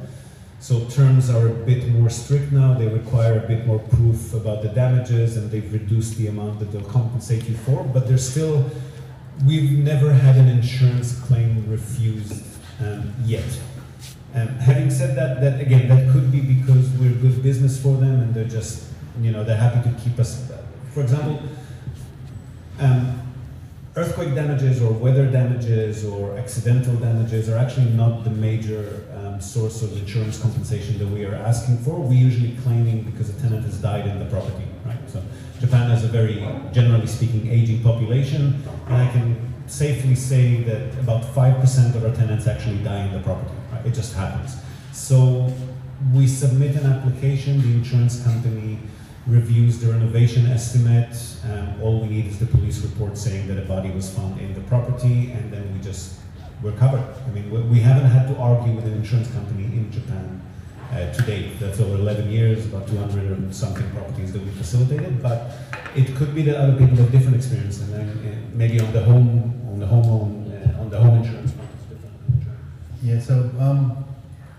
So terms are a bit more strict now. They require a bit more proof about the damages and they've reduced the amount that they'll compensate you for. But there's still, we've never had an insurance claim refused um, yet. Um, having said that, that again, that could be because we're good business for them and they're just, you know, they're happy to keep us. For example, um, earthquake damages or weather damages or accidental damages are actually not the major um, source of insurance compensation that we are asking for. We're usually claiming because a tenant has died in the property, right? So Japan has a very, generally speaking, aging population, and I can safely say that about 5% of our tenants actually die in the property, It just happens. So we submit an application, the insurance company reviews the renovation estimate. Um, all we need is the police report saying that a body was found in the property, and then we just we're covered. I mean, we, we haven't had to argue with an insurance company in Japan uh, to date. That's over 11 years, about 200 and something properties that we facilitated. But it could be that other people have different experience, and then uh, maybe on the home on the home uh, on the home insurance front, it's different. Yeah. So um,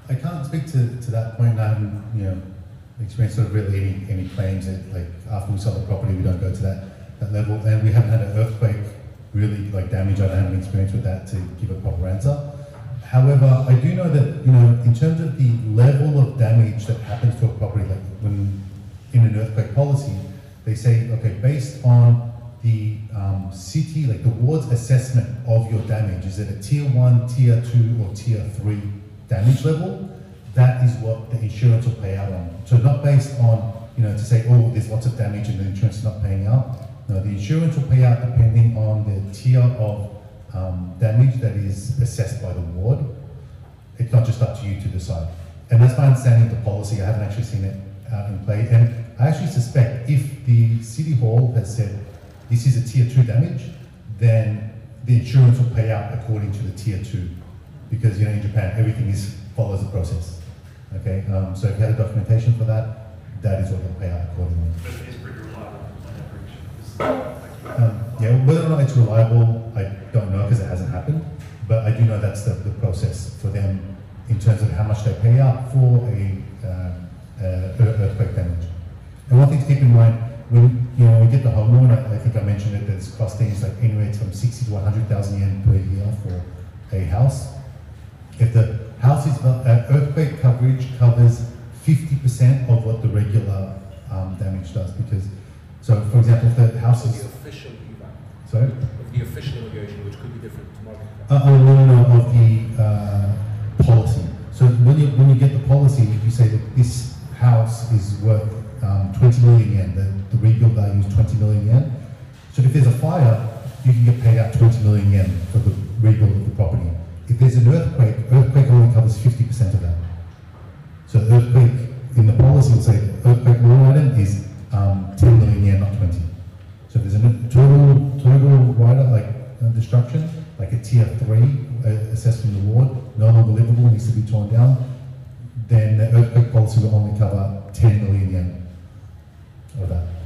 I can't speak to, to that point. I haven't you know experienced sort of really any, any claims that like after we sell the property we don't go to that, that level and we haven't had an earthquake really like damage I don't have any experience with that to give a proper answer. However, I do know that you know in terms of the level of damage that happens to a property like when in an earthquake policy they say okay based on the um, city like the ward's assessment of your damage is it a tier 1, tier 2 or tier 3 damage level that is what the insurance will pay out on. So not based on, you know, to say, oh, there's lots of damage and the insurance is not paying out. No, the insurance will pay out depending on the tier of um, damage that is assessed by the ward. It's not just up to you to decide. And that's my understanding of the policy. I haven't actually seen it out in play. And I actually suspect if the City Hall has said this is a tier two damage, then the insurance will pay out according to the tier two. Because, you know, in Japan, everything is follows the process. Okay, um, so if you had a documentation for that, that is what they'll pay out accordingly. Um, yeah, whether or not it's reliable, I don't know because it hasn't happened, but I do know that's the, the process for them in terms of how much they pay out for a um, uh, earthquake damage. And one thing to keep in mind, when you know we get the home loan, I, think I mentioned it, there's costing is like anywhere from 60 to 100,000 yen per year for a house. If the house is uh, earthquake coverage covers 50% of what the regular um, damage does because so for example if the house is the official evac. sorry Of the official irrigation which could be different tomorrow. uh, oh, no, no, no, of the uh, policy. So when you when you get the policy, you say that this house is worth um, 20 million yen. The, the rebuild so if there's a fire, you can get paid out 20 million yen for the rebuild of the property. If there's an earthquake, earthquake only covers 50% of that. So earthquake, in the policy will say earthquake law item is um, 10 million yen, not 20. So if there's a total, total rider, like uh, destruction, like a tier three uh, assessed the ward, no longer livable, needs to be torn down, then the earthquake policy will only cover 10 million yen of that.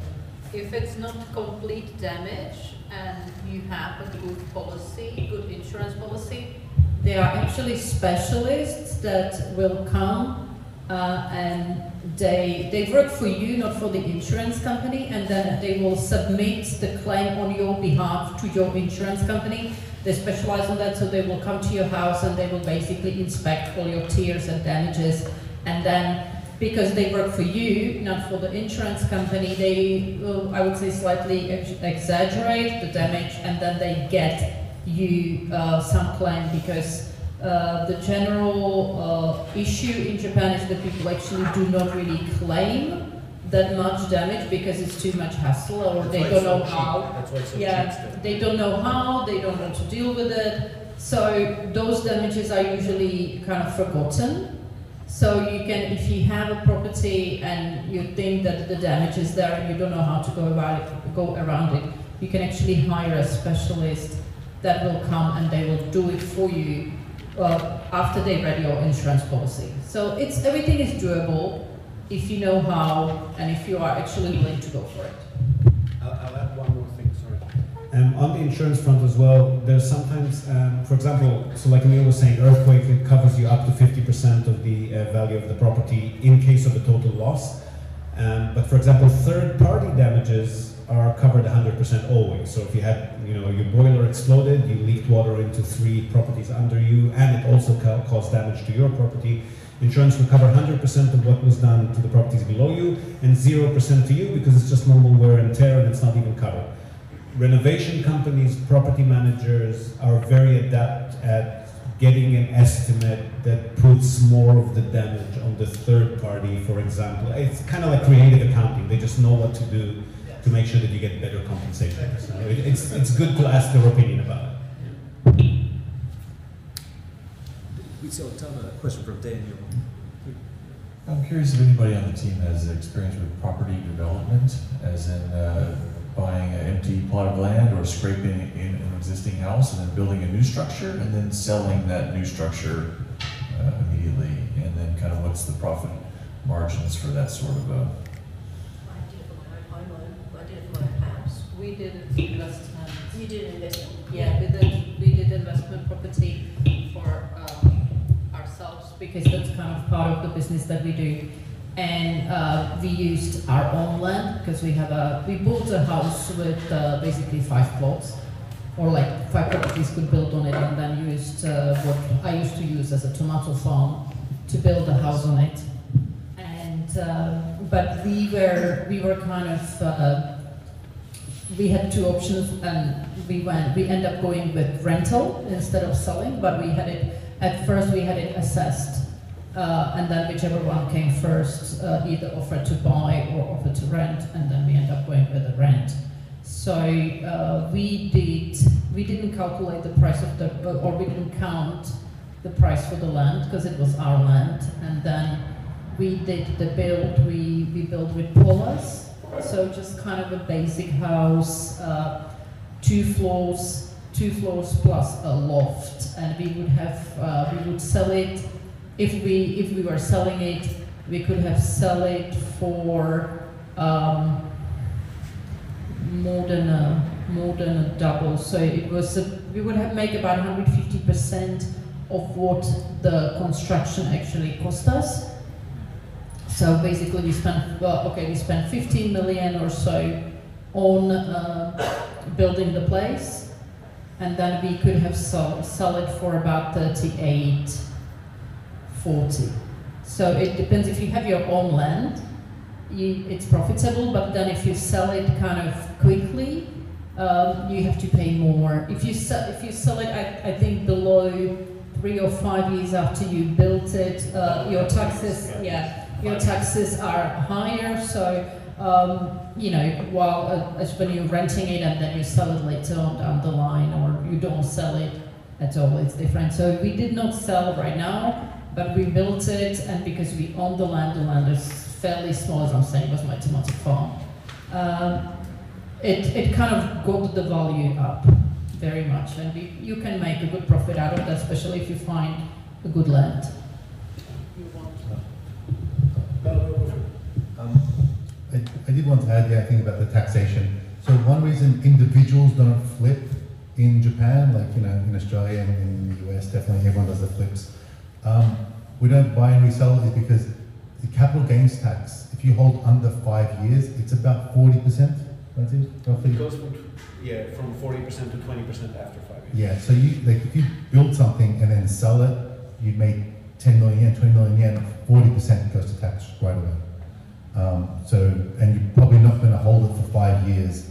If it's not complete damage and you have a good policy, good insurance policy, There are actually specialists that will come uh, and they, they work for you, not for the insurance company, and then they will submit the claim on your behalf to your insurance company. They specialize on that, so they will come to your house and they will basically inspect all your tears and damages. And then, because they work for you, not for the insurance company, they will, I would say, slightly ex- exaggerate the damage, and then they get you uh, some claim because uh, the general uh, issue in Japan is that people actually do not really claim that much damage because it's too much hassle or That's they don't so know how. That's why it's so yeah, they don't know how, they don't know to deal with it. So those damages are usually kind of forgotten. So you can, if you have a property and you think that the damage is there and you don't know how to go about it, go around it, you can actually hire a specialist that will come and they will do it for you uh, after they read your insurance policy. So it's everything is doable if you know how and if you are actually willing to go for it. I'll, I'll add one more thing, sorry. Um, on the insurance front as well, there's sometimes, um, for example, so like Emil was saying, earthquake it covers you up to 50% of the uh, value of the property in case of a total loss. Um, but for example, third-party damages are covered 100% always. So if you had, you know, your boiler exploded, you leaked water into three properties under you, and it also ca- caused damage to your property, insurance will cover 100% of what was done to the properties below you, and 0% to you because it's just normal wear and tear and it's not even covered renovation companies, property managers are very adept at getting an estimate that puts more of the damage on the third party, for example. It's kind of like creative accounting. They just know what to do to make sure that you get better compensation. So it's, it's good to ask their opinion about it. We still have a question from Daniel. I'm curious if anybody on the team has experience with property development, as in uh, buying an empty plot of land or scraping in an existing house and then building a new structure and then selling that new structure uh, immediately, and then kind of what's the profit margins for that sort of a I did it for my own home loan, I did it for my house. We did investment. You did an investment? Yeah, we did, we did investment property for um, ourselves because that's kind of part of the business that we do. And uh, we used our own land because we have a, we built a house with uh, basically five plots or like five properties could build on it and then used uh, what I used to use as a tomato farm to build a house on it. And, uh, but we were, we were kind of, uh, we had two options and we went, we ended up going with rental instead of selling, but we had it, at first we had it assessed. Uh, and then whichever one came first, uh, either offered to buy or offered to rent, and then we end up going with the rent. So uh, we did, we didn't calculate the price of the, or we didn't count the price for the land because it was our land, and then we did the build, we, we built with Polus, so just kind of a basic house, uh, two floors, two floors plus a loft, and we would have, uh, we would sell it, if we, if we were selling it, we could have sell it for, um, more than a, more than a double, so it was, a, we would have make about hundred fifty percent of what the construction actually cost us. So basically, we spent well, okay, we spent 15 million or so on uh, building the place, and then we could have sold sell it for about 38, 40. So it depends if you have your own land, you, it's profitable. But then if you sell it kind of quickly, um, you have to pay more. If you sell if you sell it, I, I think below three or five years after you built it, uh, your taxes, yeah your taxes are higher. So, um, you know, while uh, as when you're renting it and then you sell it later on down the line, or you don't sell it at all, it's different. So we did not sell right now, but we built it, and because we own the land, the land is fairly small, as I'm saying, was my tomato farm. Um, it, it kind of got the value up. very much, and we, you can make a good profit out of that, especially if you find a good land. Um, I, I did want to add, yeah, I think about the taxation. So one reason individuals don't flip in Japan, like, you know, in Australia and in the US, definitely everyone does the flips. Um, we don't buy and resell is because the capital gains tax, if you hold under five years, it's about forty percent, right, Steve? roughly. It goes from, yeah, from forty percent to twenty percent after five years. Yeah, so you, like, if you build something and then sell it, you'd make ten million yen, twenty million yen, forty percent goes to tax right away. Um, so, and you're probably not gonna hold it for five years.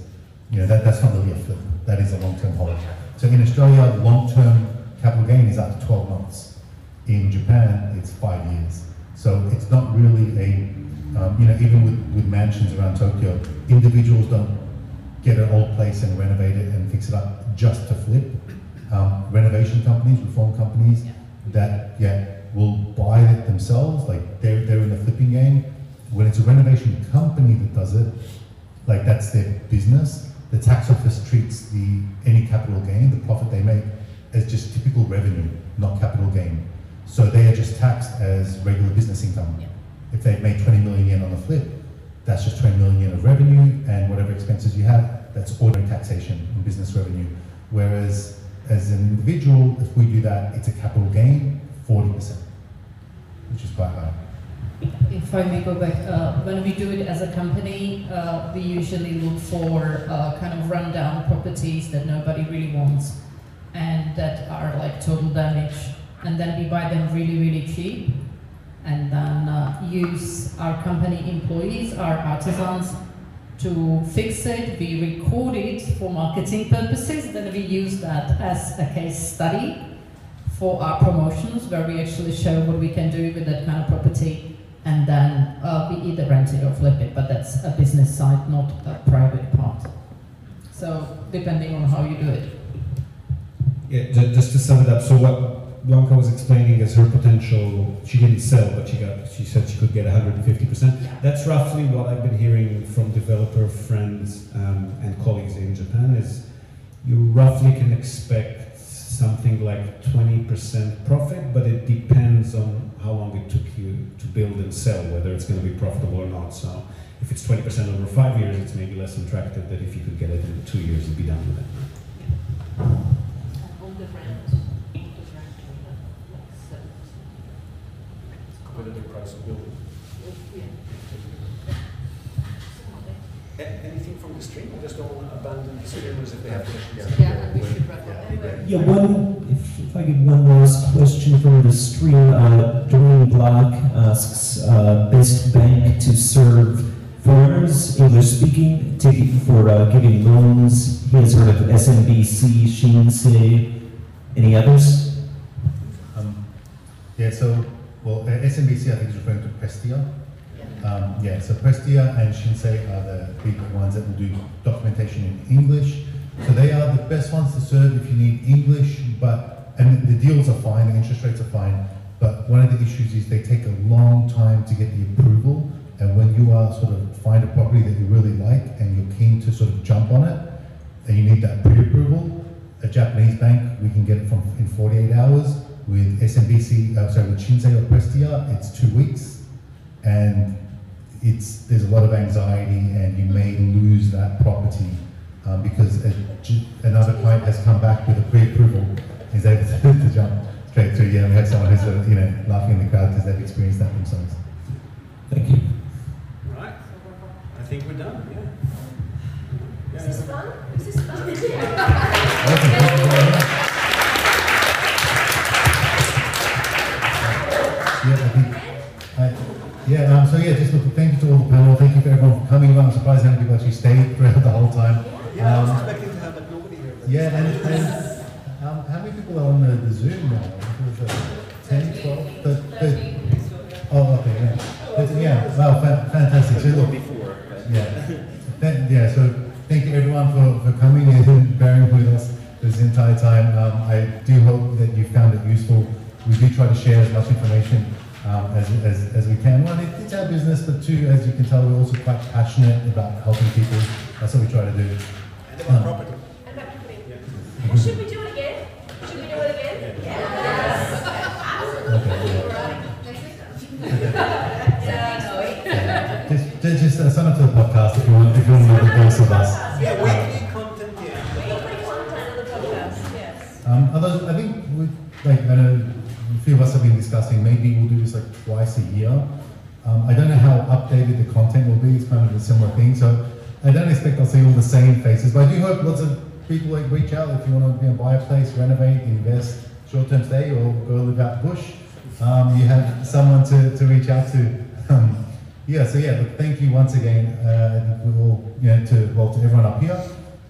You know, that, that's not really a flip, that is a long-term hold. So in Australia, long-term capital gain is up to twelve months. In Japan, it's five years. So it's not really a, um, you know, even with, with mansions around Tokyo, individuals don't get an old place and renovate it and fix it up just to flip. Um, renovation companies, reform companies that yeah will buy it themselves, like they're they're in the flipping game. When it's a renovation company that does it, like that's their business. The tax office treats the any capital gain, the profit they make, as just typical revenue, not capital gain. So they are just taxed as regular business income. If they've made 20 million yen on the flip, that's just 20 million yen of revenue, and whatever expenses you have, that's ordinary taxation and business revenue. Whereas as an individual, if we do that, it's a capital gain, 40%, which is quite high. If I may go back, uh, when we do it as a company, uh, we usually look for uh, kind of rundown properties that nobody really wants and that are like total damage. And then we buy them really, really cheap and then uh, use our company employees, our artisans to fix it. We record it for marketing purposes, then we use that as a case study for our promotions where we actually show what we can do with that kind of property and then uh, we either rent it or flip it, but that's a business side, not a private part. So depending on how you do it. Yeah, just to sum it up, so what Blanca was explaining is her potential, she didn't sell, but she got, she said she could get 150%. That's roughly what I've been hearing from developer friends um, and colleagues in Japan is you roughly can expect something like 20% profit, but it depends on how long it took you to build and sell, whether it's going to be profitable or not. So if it's 20% over five years, it's maybe less attractive than if you could get it in two years and be done with it. On the rent, on the rent, like seven Competitive price of building. Anything from the stream? I just don't want to abandon the streamers if they have questions. Yeah, and we should wrap up. Yeah, one, if, if I get one last question from the stream, uh, Doreen Black asks, uh, best bank to serve foreigners, English speaking, taking for uh, giving loans. He has heard of SMBC, Shinsei, any others? Um, yeah, so, well, uh, SMBC I think is referring to Prestia. Um, yeah, so Prestia and Shinsei are the big ones that will do documentation in English. So they are the best ones to serve if you need English, but, and the deals are fine, the interest rates are fine, but one of the issues is they take a long time to get the approval, and when you are sort of find a property that you really like and you're keen to sort of jump on it, and you need that pre-approval, a Japanese bank, we can get it from in 48 hours. With SMBC, uh, sorry, with Shinsei or Prestia, it's two weeks, and it's there's a lot of anxiety, and you may lose that property um, because a, J- another client has come back with a pre-approval, and is able to, to jump straight through. Yeah, we had someone who's uh, you know laughing in the crowd because they've experienced that themselves. Thank you. Right, I think we're done, yeah. Is this fun? Is this fun? um, so yeah, just look, thank you to all the panel, thank you for everyone for coming, along. I'm surprised how many people actually stayed throughout the whole time. Yeah, I was Um, expecting to have like nobody here. Yeah, and, and um, how many people are on the, the Zoom now? Was it 10, 12, thir- thir- Oh, okay, yeah. But, yeah, wow, fa- fantastic. So look, Before, yeah, Thank- yeah. So thank you everyone for, for coming and bearing with us this entire time. Um, I do hope that you found it useful. We do try to share as much information um, as, as, as we can. One, it, it's our business, but two, as you can tell, we're also quite passionate about helping people. That's what we try to do. And Um, property. Discussing maybe we'll do this like twice a year. Um, I don't know how updated the content will be. It's kind of a similar thing, so I don't expect I'll see all the same faces. But I do hope lots of people like reach out if you want to you know, buy a place, renovate, invest, short-term stay, or go live out bush. Um, you have someone to, to reach out to. Um, yeah, so yeah, look, thank you once again. Uh, we you know, to well to everyone up here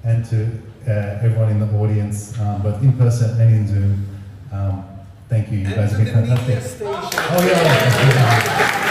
and to uh, everyone in the audience, um, both in person and in Zoom. Thank you, you guys have been fantastic. Oh yeah.